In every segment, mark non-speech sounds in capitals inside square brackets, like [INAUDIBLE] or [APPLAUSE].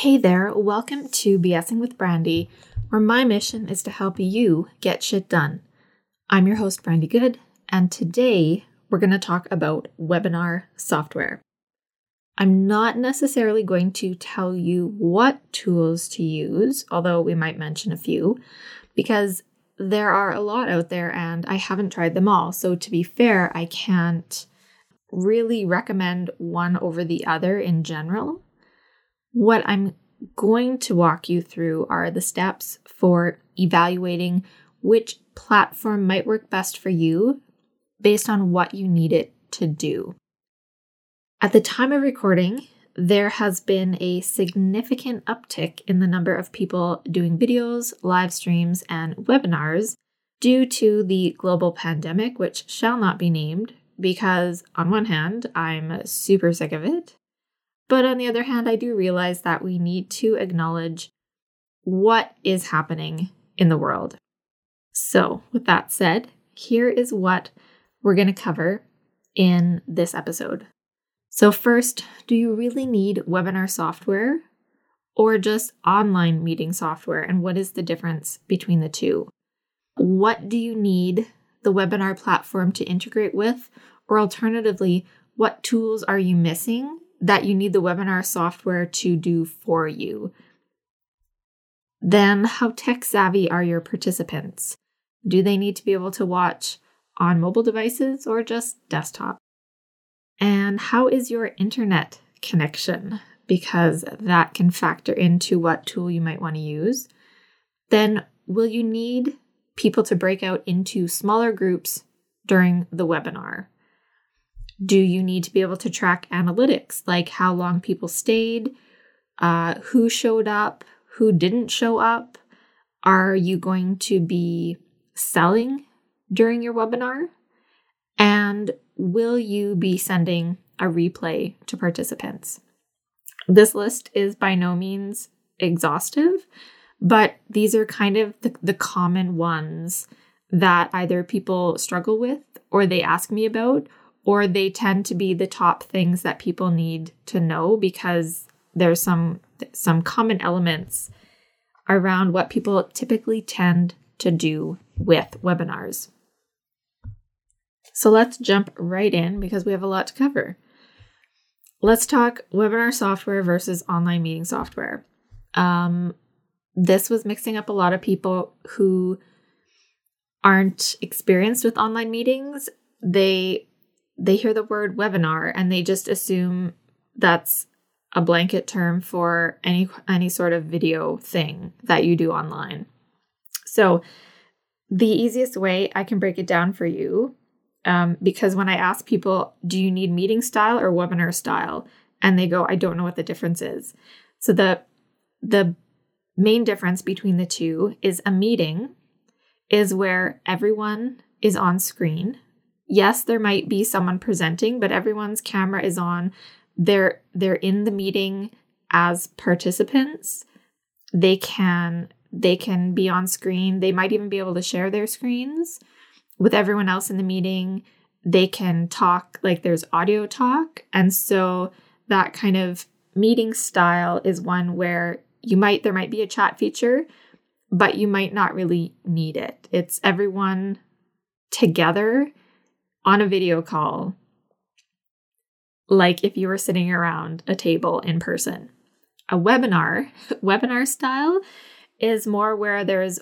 Hey there, welcome to BSing with Brandi, where my mission is to help you get shit done. I'm your host, Brandi Good, and today we're going to talk about webinar software. I'm not necessarily going to tell you what tools to use, although we might mention a few, because there are a lot out there and I haven't tried them all. So, to be fair, I can't really recommend one over the other in general. What I'm going to walk you through are the steps for evaluating which platform might work best for you based on what you need it to do. At the time of recording, there has been a significant uptick in the number of people doing videos, live streams, and webinars due to the global pandemic, which shall not be named because, on one hand, I'm super sick of it. But on the other hand, I do realize that we need to acknowledge what is happening in the world. So, with that said, here is what we're going to cover in this episode. So, first, do you really need webinar software or just online meeting software? And what is the difference between the two? What do you need the webinar platform to integrate with? Or alternatively, what tools are you missing that you need the webinar software to do for you. Then, how tech savvy are your participants? Do they need to be able to watch on mobile devices or just desktop? And how is your internet connection? Because that can factor into what tool you might want to use. Then, will you need people to break out into smaller groups during the webinar? Do you need to be able to track analytics, like how long people stayed, uh, who showed up, who didn't show up? Are you going to be selling during your webinar? And will you be sending a replay to participants? This list is by no means exhaustive, but these are kind of the, the common ones that either people struggle with or they ask me about or they tend to be the top things that people need to know because there's some some common elements around what people typically tend to do with webinars. So let's jump right in because we have a lot to cover. Let's talk webinar software versus online meeting software. Um, this was mixing up a lot of people who aren't experienced with online meetings. They they hear the word webinar and they just assume that's a blanket term for any any sort of video thing that you do online. So the easiest way I can break it down for you, um, because when I ask people, do you need meeting style or webinar style? And they go, I don't know what the difference is. So the the main difference between the two is a meeting is where everyone is on screen yes, there might be someone presenting, but everyone's camera is on. They're they're in the meeting as participants. They can they can be on screen. They might even be able to share their screens with everyone else in the meeting. They can talk like there's audio talk. And so that kind of meeting style is one where you might there might be a chat feature, but you might not really need it. It's everyone together on a video call like if you were sitting around a table in person. A webinar, [LAUGHS] webinar style, is more where there's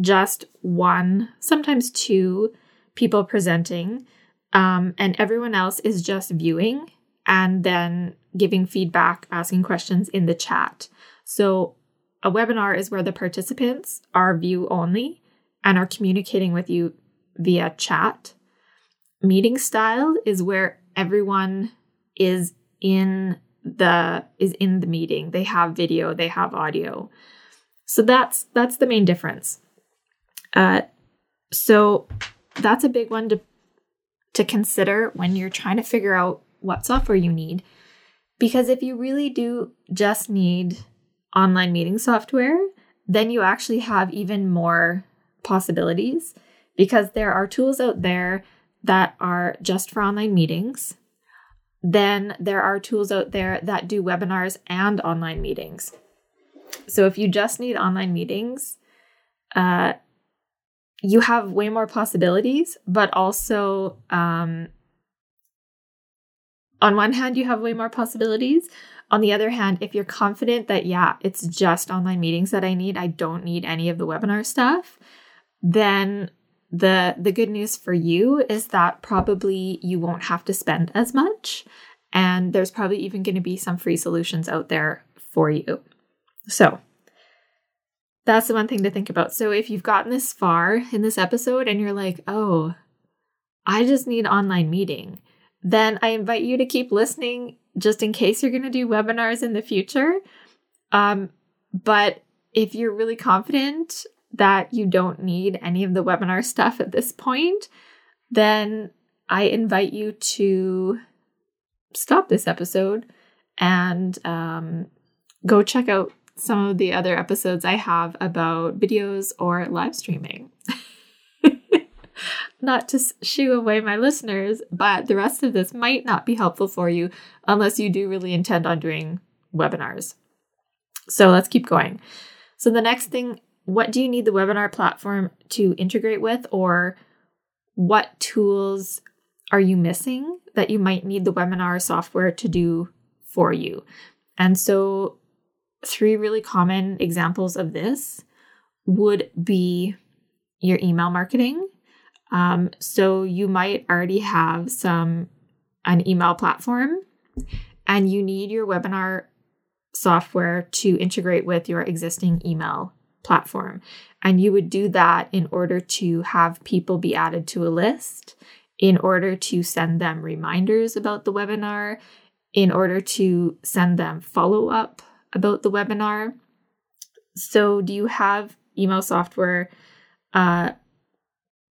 just one, sometimes two people presenting, um, and everyone else is just viewing and then giving feedback, asking questions in the chat. So, a webinar is where the participants are view only and are communicating with you via chat meeting style is where everyone is in the is in the meeting. They have video, they have audio. So that's that's the main difference. Uh, so that's a big one to to consider when you're trying to figure out what software you need. Because if you really do just need online meeting software, then you actually have even more possibilities because there are tools out there that are just for online meetings. Then there are tools out there that do webinars and online meetings. So if you just need online meetings, uh, you have way more possibilities, but also, um, on one hand, you have way more possibilities. On the other hand, if you're confident that, yeah, it's just online meetings that I need, I don't need any of the webinar stuff, then the the good news for you is that probably you won't have to spend as much and there's probably even going to be some free solutions out there for you. So, that's the one thing to think about. So, if you've gotten this far in this episode and you're like, "Oh, I just need online meeting." Then I invite you to keep listening just in case you're going to do webinars in the future. Um, but if you're really confident that you don't need any of the webinar stuff at this point, then I invite you to stop this episode and um, go check out some of the other episodes I have about videos or live streaming. [LAUGHS] not to shoo away my listeners, but the rest of this might not be helpful for you unless you do really intend on doing webinars. So let's keep going. So, the next thing what do you need the webinar platform to integrate with, or what tools are you missing that you might need the webinar software to do for you? And so, three really common examples of this would be your email marketing. Um, so, you might already have some an email platform and you need your webinar software to integrate with your existing email platform. And you would do that in order to have people be added to a list, in order to send them reminders about the webinar, in order to send them follow up about the webinar. So, do you have email software uh,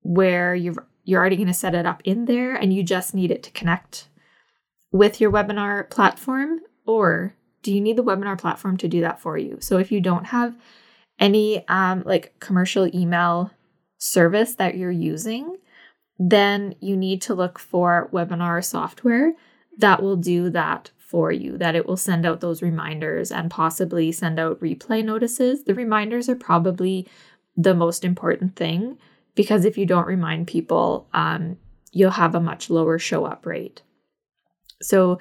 where you're you're already going to set it up in there and you just need it to connect with your webinar platform, or do you need the webinar platform to do that for you? So, if you don't have any um, like commercial email service that you're using, then you need to look for webinar software that will do that for you, that it will send out those reminders and possibly send out replay notices. The reminders are probably the most important thing because if you don't remind people, um, you'll have a much lower show up rate. So,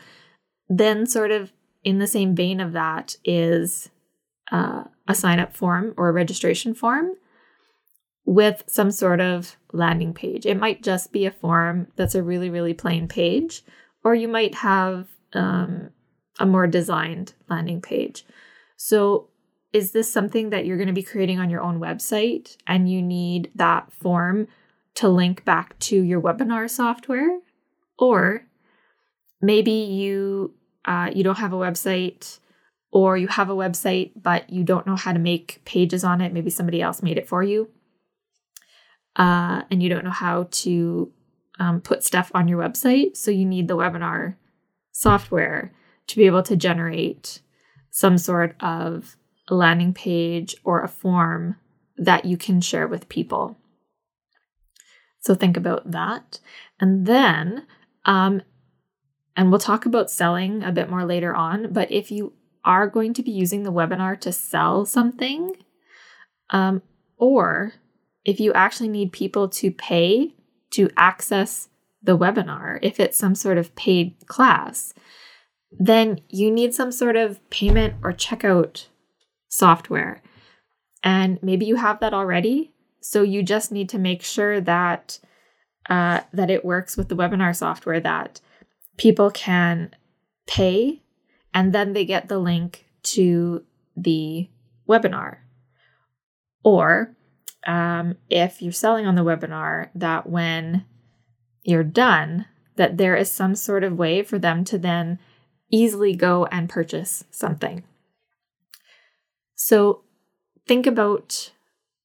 then, sort of in the same vein of that, is uh, a sign up form or a registration form with some sort of landing page. It might just be a form that's a really, really plain page, or you might have um, a more designed landing page. So, is this something that you're going to be creating on your own website and you need that form to link back to your webinar software? Or maybe you uh, you don't have a website or you have a website but you don't know how to make pages on it. Maybe somebody else made it for you. Uh, and you don't know how to um, put stuff on your website. So you need the webinar software to be able to generate some sort of landing page or a form that you can share with people. So think about that. And then, um, and we'll talk about selling a bit more later on, but if you are going to be using the webinar to sell something, um, or if you actually need people to pay to access the webinar, if it's some sort of paid class, then you need some sort of payment or checkout software. And maybe you have that already. So you just need to make sure that uh, that it works with the webinar software that people can pay and then they get the link to the webinar. Or um, if you're selling on the webinar, that when you're done, that there is some sort of way for them to then easily go and purchase something. So think about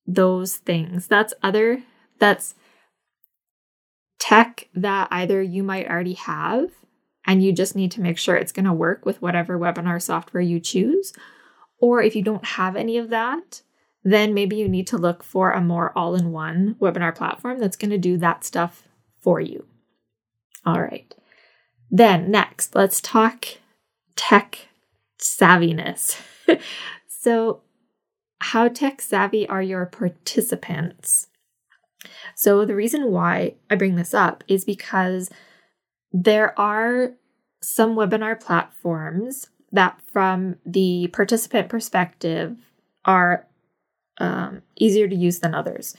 those things. That's other, that's tech that either you might already have and you just need to make sure it's going to work with whatever webinar software you choose. Or if you don't have any of that, then maybe you need to look for a more all in one webinar platform that's going to do that stuff for you. All right. Then, next, let's talk tech savviness. [LAUGHS] so, how tech savvy are your participants? So, the reason why I bring this up is because there are some webinar platforms that, from the participant perspective, are um, easier to use than others.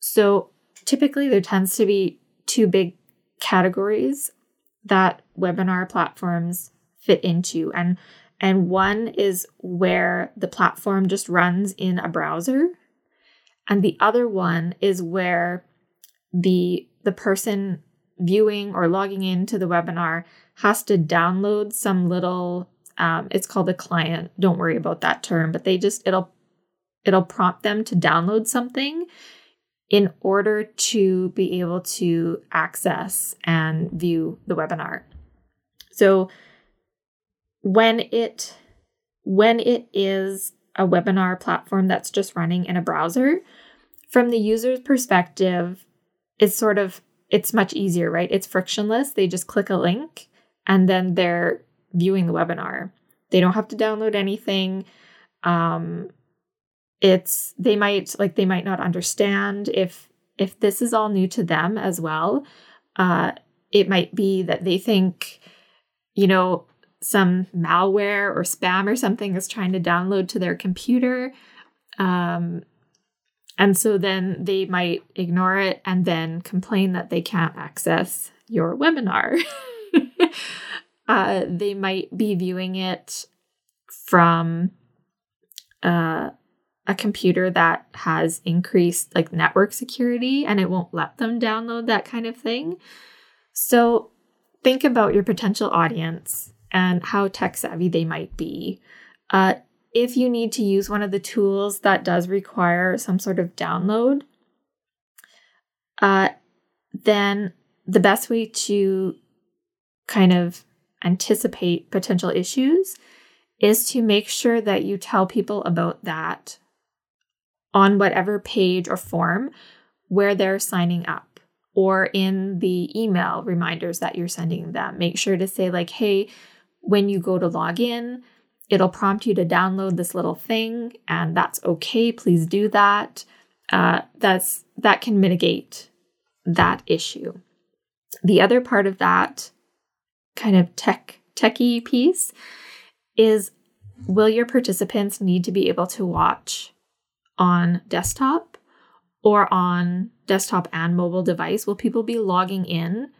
So, typically, there tends to be two big categories that webinar platforms fit into. And and one is where the platform just runs in a browser. And the other one is where the the person viewing or logging into the webinar has to download some little um, it's called a client. Don't worry about that term but they just it'll it'll prompt them to download something in order to be able to access and view the webinar. So when it when it is a webinar platform that's just running in a browser, from the user's perspective, it's sort of it's much easier, right? It's frictionless. They just click a link and then they're viewing the webinar. They don't have to download anything. Um, it's they might like they might not understand if if this is all new to them as well. Uh, it might be that they think, you know, some malware or spam or something is trying to download to their computer. Um, and so then they might ignore it and then complain that they can't access your webinar. [LAUGHS] uh, they might be viewing it from uh, a computer that has increased like network security and it won't let them download that kind of thing. So think about your potential audience and how tech savvy they might be. Uh, if you need to use one of the tools that does require some sort of download, uh, then the best way to kind of anticipate potential issues is to make sure that you tell people about that on whatever page or form where they're signing up or in the email reminders that you're sending them. Make sure to say, like, hey, when you go to log in, it'll prompt you to download this little thing, and that's okay. Please do that. Uh, that's that can mitigate that issue. The other part of that kind of tech techie piece is will your participants need to be able to watch on desktop or on desktop and mobile device? Will people be logging in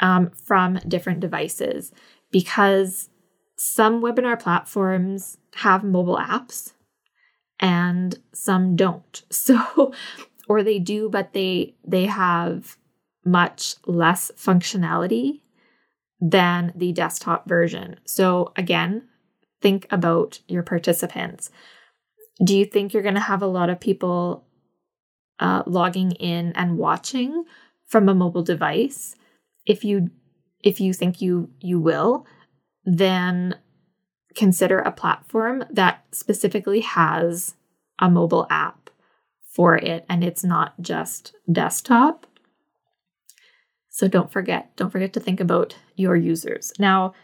um, from different devices? because some webinar platforms have mobile apps and some don't. [LAUGHS] So or they do but they they have much less functionality than the desktop version. So again, think about your participants. Do you think you're going to have a lot of people uh, logging in and watching from a mobile device? If you if you think you you will, then consider a platform that specifically has a mobile app for it and it's not just desktop. So don't forget, don't forget to think about your users. Now,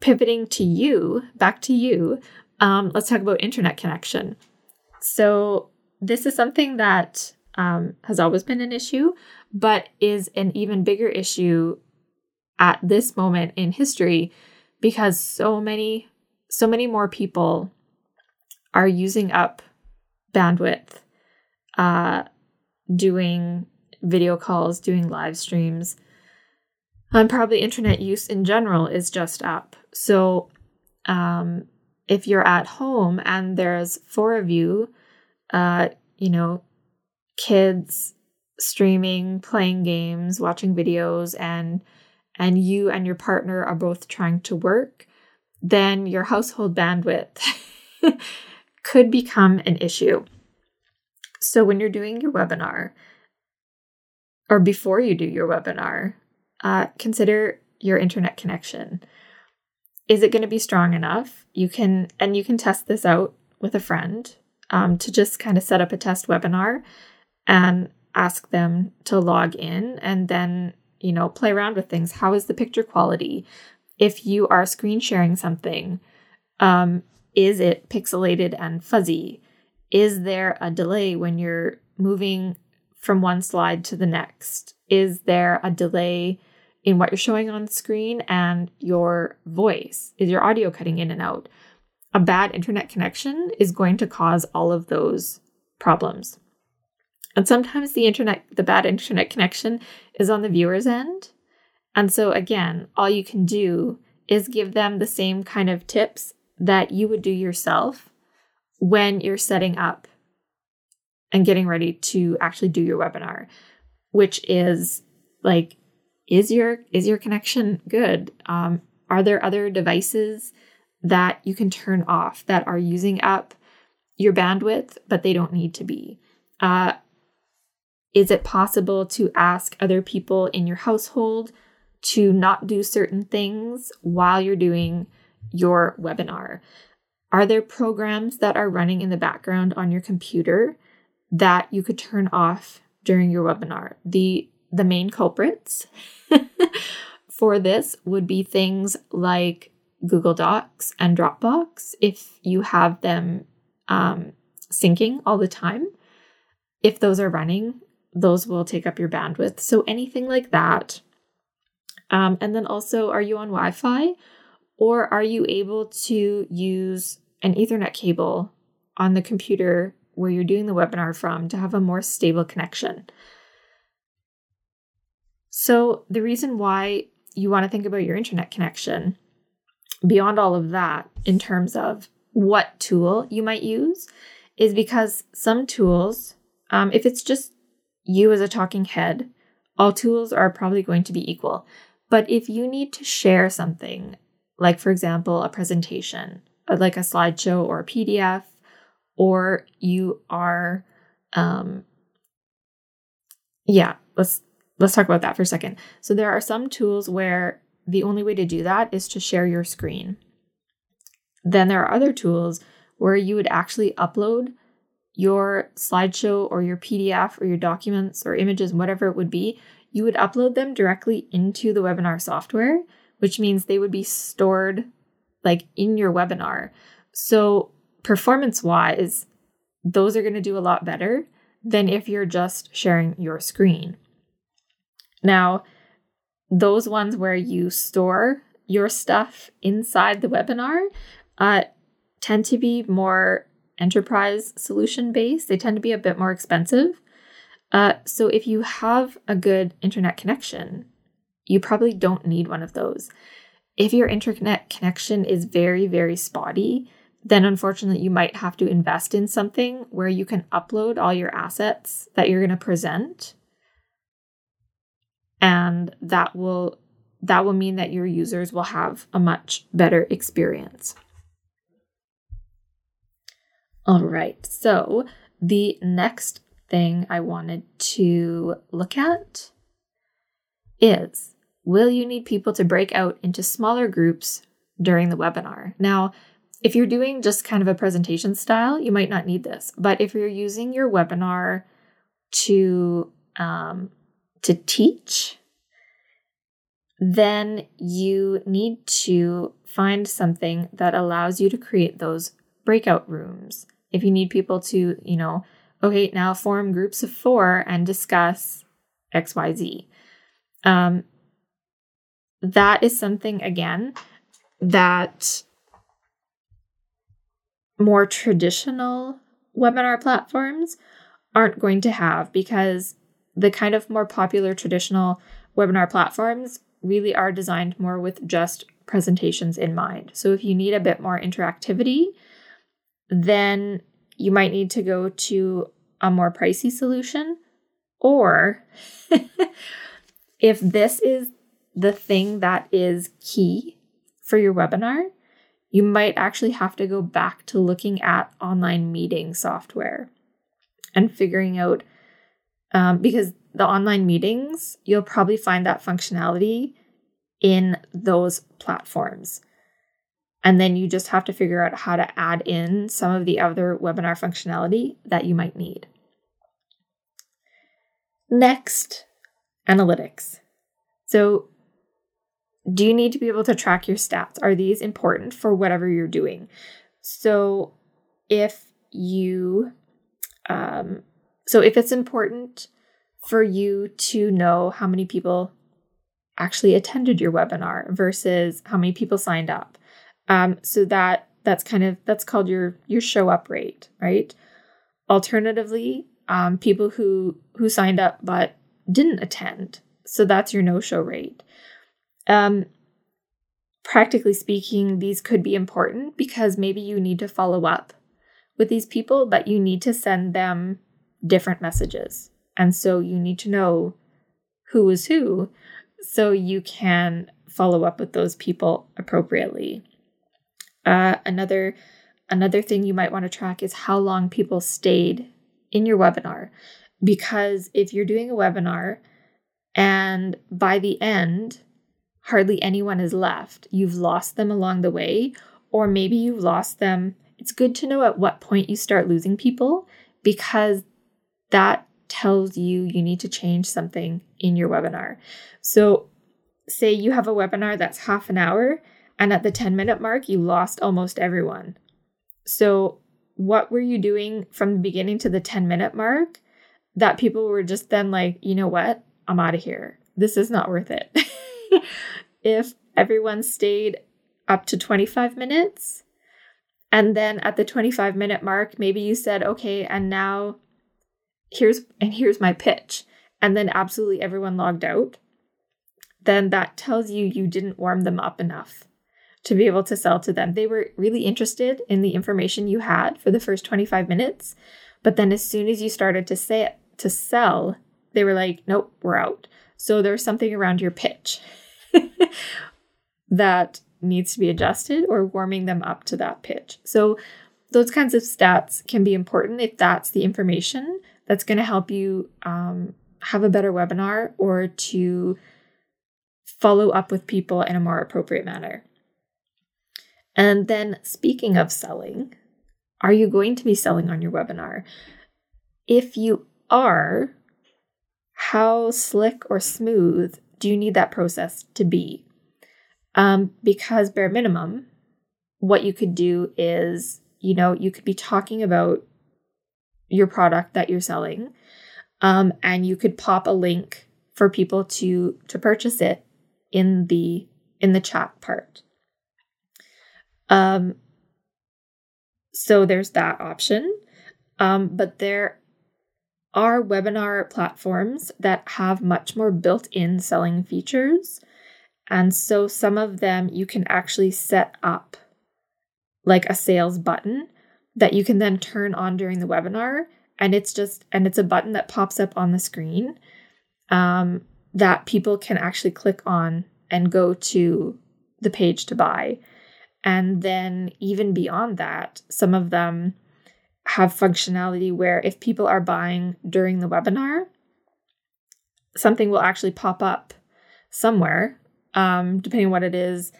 pivoting to you, back to you, um, let's talk about internet connection. So, this is something that um, has always been an issue, but is an even bigger issue at this moment in history because so many so many more people are using up bandwidth uh doing video calls doing live streams. And probably internet use in general is just up. So um if you're at home and there's four of you uh you know kids streaming playing games watching videos and and you and your partner are both trying to work, then your household bandwidth [LAUGHS] could become an issue. So, when you're doing your webinar, or before you do your webinar, uh, consider your internet connection. Is it going to be strong enough? You can, and you can test this out with a friend um, to just kind of set up a test webinar and ask them to log in and then you know, play around with things. How is the picture quality? If you are screen sharing something, um, is it pixelated and fuzzy? Is there a delay when you're moving from one slide to the next? Is there a delay in what you're showing on screen and your voice? Is your audio cutting in and out? A bad internet connection is going to cause all of those problems. And sometimes the internet, the bad internet connection is on the viewer's end. And so, again, all you can do is give them the same kind of tips that you would do yourself when you're setting up and getting ready to actually do your webinar, which is like, is your is your connection good? Um, are there other devices that you can turn off that are using up your bandwidth, but they don't need to be? Uh, is it possible to ask other people in your household to not do certain things while you're doing your webinar? Are there programs that are running in the background on your computer that you could turn off during your webinar? The the main culprits [LAUGHS] for this would be things like Google Docs and Dropbox if you have them um, syncing all the time. If those are running, those will take up your bandwidth. So anything like that. Um, and then also, are you on Wi Fi or are you able to use an Ethernet cable on the computer where you're doing the webinar from to have a more stable connection? So, the reason why you want to think about your internet connection, beyond all of that, in terms of what tool you might use, is because some tools, um, if it's just you as a talking head, all tools are probably going to be equal. But if you need to share something, like for example, a presentation, uh, like a slideshow or a PDF, or you are, um, yeah, let's let's talk about that for a second. So there are some tools where the only way to do that is to share your screen. Then there are other tools where you would actually upload your slideshow or your PDF or your documents or images, whatever it would be, you would upload them directly into the webinar software, which means they would be stored like in your webinar. So, performance wise, those are going to do a lot better than if you're just sharing your screen. Now, those ones where you store your stuff inside the webinar uh, tend to be more enterprise solution based. They tend to be a bit more expensive. Uh, so if you have a good internet connection, you probably don't need one of those. If your internet connection is very, very spotty, then unfortunately you might have to invest in something where you can upload all your assets that you're going to present. And that will that will mean that your users will have a much better experience. All right. So, the next thing I wanted to look at is will you need people to break out into smaller groups during the webinar? Now, if you're doing just kind of a presentation style, you might not need this. But if you're using your webinar to um, to teach, then you need to find something that allows you to create those breakout rooms if you need people to, you know, okay, now form groups of four and discuss XYZ. Um, that is something, again, that more traditional webinar platforms aren't going to have because the kind of more popular traditional webinar platforms really are designed more with just presentations in mind. So if you need a bit more interactivity, then you might need to go to a more pricey solution. Or [LAUGHS] if this is the thing that is key for your webinar, you might actually have to go back to looking at online meeting software and figuring out um, because the online meetings, you'll probably find that functionality in those platforms. And then you just have to figure out how to add in some of the other webinar functionality that you might need. Next, analytics. So, do you need to be able to track your stats? Are these important for whatever you're doing? So, if you, um, so if it's important for you to know how many people actually attended your webinar versus how many people signed up. Um, so that that's kind of that's called your your show up rate, right? Alternatively, um, people who who signed up but didn't attend, so that's your no show rate. Um, practically speaking, these could be important because maybe you need to follow up with these people, but you need to send them different messages, and so you need to know who is who so you can follow up with those people appropriately. Uh, another another thing you might want to track is how long people stayed in your webinar, because if you're doing a webinar and by the end hardly anyone is left, you've lost them along the way, or maybe you've lost them. It's good to know at what point you start losing people because that tells you you need to change something in your webinar. So, say you have a webinar that's half an hour, and at the 10 minute mark, you lost almost everyone. So, what were you doing from the beginning to the 10 minute mark that people were just then like, you know what? I'm out of here. This is not worth it. [LAUGHS] if everyone stayed up to 25 minutes, and then at the 25 minute mark, maybe you said, okay, and now here's and here's my pitch and then absolutely everyone logged out then that tells you you didn't warm them up enough to be able to sell to them. They were really interested in the information you had for the first 25 minutes but then as soon as you started to say to sell they were like nope we're out. So there's something around your pitch [LAUGHS] that needs to be adjusted or warming them up to that pitch. So those kinds of stats can be important if that's the information that's going to help you um, have a better webinar or to follow up with people in a more appropriate manner. And then, speaking of selling, are you going to be selling on your webinar? If you are, how slick or smooth do you need that process to be? Um, because, bare minimum, what you could do is, you know, you could be talking about your product that you're selling. Um, and you could pop a link for people to to purchase it in the in the chat part. Um, so there's that option. Um, but there are webinar platforms that have much more built in selling features. And so some of them you can actually set up like a sales button that you can then turn on during the webinar and it's just and it's a button that pops up on the screen um, that people can actually click on and go to the page to buy and then even beyond that some of them have functionality where if people are buying during the webinar something will actually pop up somewhere. Um, depending on what it is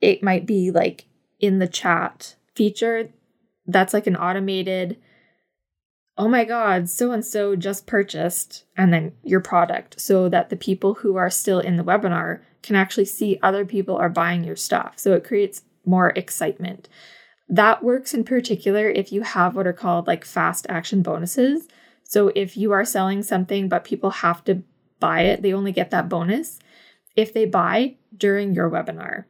it might be like in the chat feature. That's like an automated oh my god so and so just purchased and then your product so that the people who are still in the webinar can actually see other people are buying your stuff so it creates more excitement that works in particular if you have what are called like fast action bonuses so if you are selling something but people have to buy it they only get that bonus if they buy during your webinar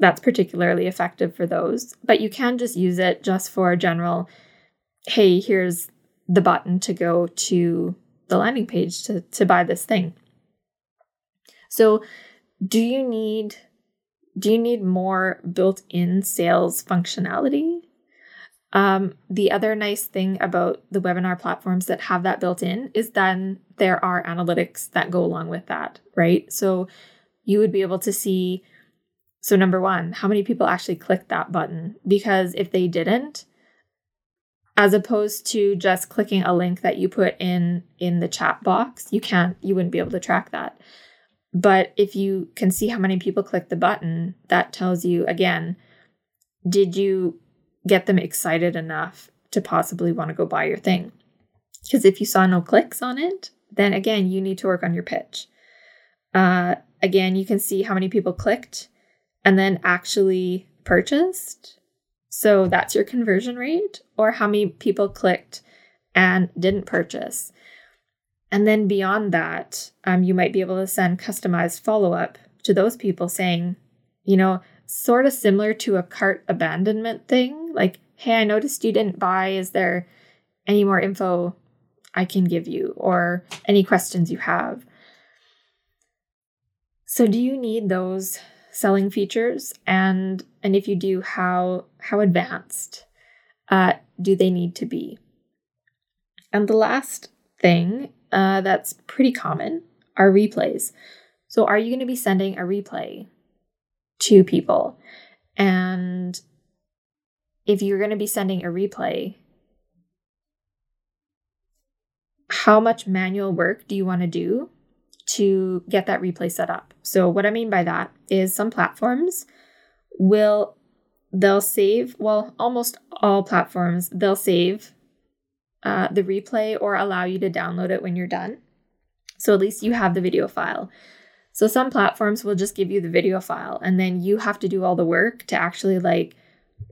that's particularly effective for those. But you can just use it just for general, hey, here's the button to go to the landing page to, to buy this thing. So do you need do you need more built-in sales functionality? Um, the other nice thing about the webinar platforms that have that built in is then there are analytics that go along with that, right? So you would be able to see so, number one, how many people actually clicked that button? Because if they didn't, as opposed to just clicking a link that you put in in the chat box, you can't, you wouldn't be able to track that. But if you can see how many people click the button, that tells you again, did you get them excited enough to possibly want to go buy your thing? Because if you saw no clicks on it, then again, you need to work on your pitch. Uh, again, you can see how many people clicked and then actually purchased. So that's your conversion rate or how many people clicked and didn't purchase. And then beyond that, um, you might be able to send customized follow up to those people saying, you know, sort of similar to a cart abandonment thing. Like, hey, I noticed you didn't buy. Is there any more info I can give you or any questions you have? So, do you need those selling features? And and if you do, how how advanced uh, do they need to be? And the last thing uh, that's pretty common are replays. So, are you going to be sending a replay to people? And if you're going to be sending a replay, how much manual work do you want to do to get that replay set up? So, what I mean by that is some platforms will they'll save well almost all platforms they'll save uh, the replay or allow you to download it when you're done. So at least you have the video file. So some platforms will just give you the video file and then you have to do all the work to actually like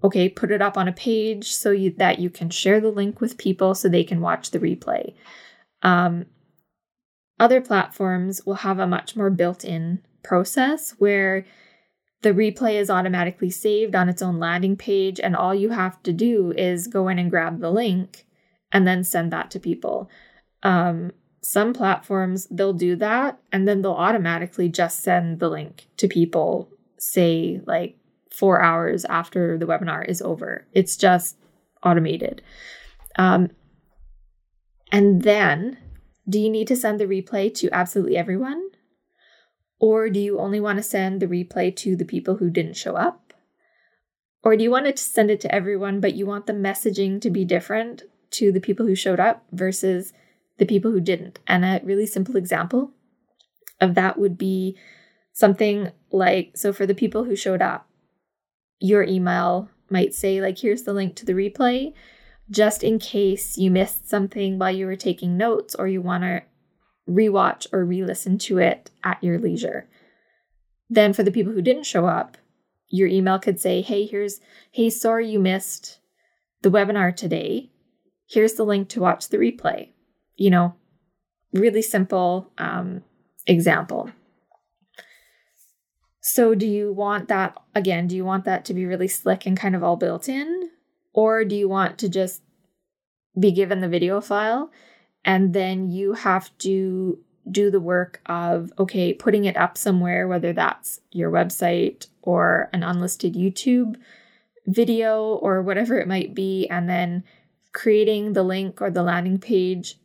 okay, put it up on a page so you, that you can share the link with people so they can watch the replay. Um, other platforms will have a much more built-in process where the replay is automatically saved on its own landing page and all you have to do is go in and grab the link and then send that to people. Um, some platforms, they'll do that and then they'll automatically just send the link to people, say, like four hours after the webinar is over. It's just automated. Um, and then, do you need to send the replay to absolutely everyone? Or do you only want to send the replay to the people who didn't show up? Or do you want to send it to everyone, but you want the messaging to be different to the people who showed up versus the people who didn't. And a really simple example of that would be something like so for the people who showed up, your email might say, like, here's the link to the replay, just in case you missed something while you were taking notes or you want to rewatch or re listen to it at your leisure. Then for the people who didn't show up, your email could say, hey, here's, hey, sorry you missed the webinar today here's the link to watch the replay. You know, really simple um, example. So, do you want that again? Do you want that to be really slick and kind of all built in? Or do you want to just be given the video file and then you have to do the work of, okay, putting it up somewhere, whether that's your website or an unlisted YouTube video or whatever it might be, and then creating the link or the landing page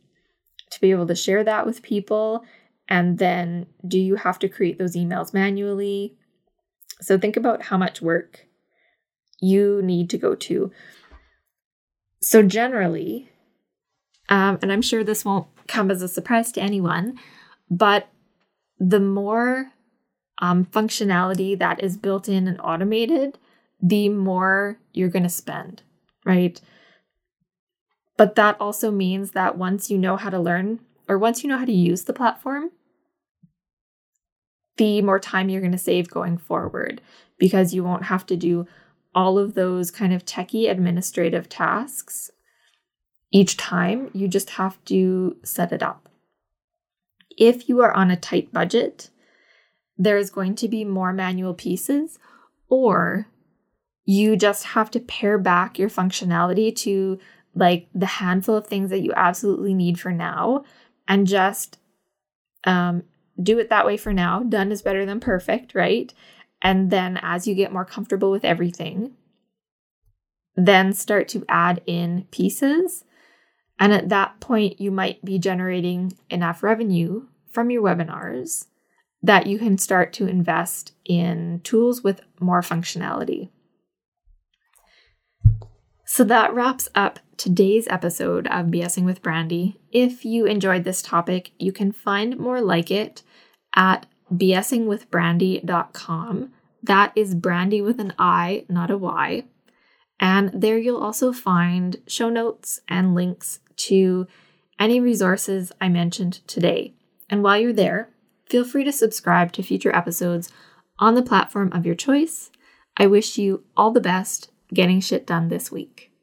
to be able to share that with people? And then do you have to create those emails manually? So think about how much work you need to go to. So, generally, um, and I'm sure this won't come as a surprise to anyone, but the more um, functionality that is built in and automated, the more you're going to spend, right? But that also means that once you know how to learn or once you know how to use the platform, the more time you're going to save going forward because you won't have to do all of those kind of techie administrative tasks each time. You just have to set it up. If you are on a tight budget, there is going to be more manual pieces, or you just have to pare back your functionality to like the handful of things that you absolutely need for now and just um, do it that way for now. Done is better than perfect, right? And then as you get more comfortable with everything, then start to add in pieces. And at that point, you might be generating enough revenue from your webinars that you can start to invest in tools with more functionality. So that wraps up today's episode of BSing with Brandi. If you enjoyed this topic, you can find more like it at bsingwithbrandi.com. That is Brandi with an I, not a Y. And there you'll also find show notes and links to any resources I mentioned today. And while you're there, feel free to subscribe to future episodes on the platform of your choice. I wish you all the best getting shit done this week.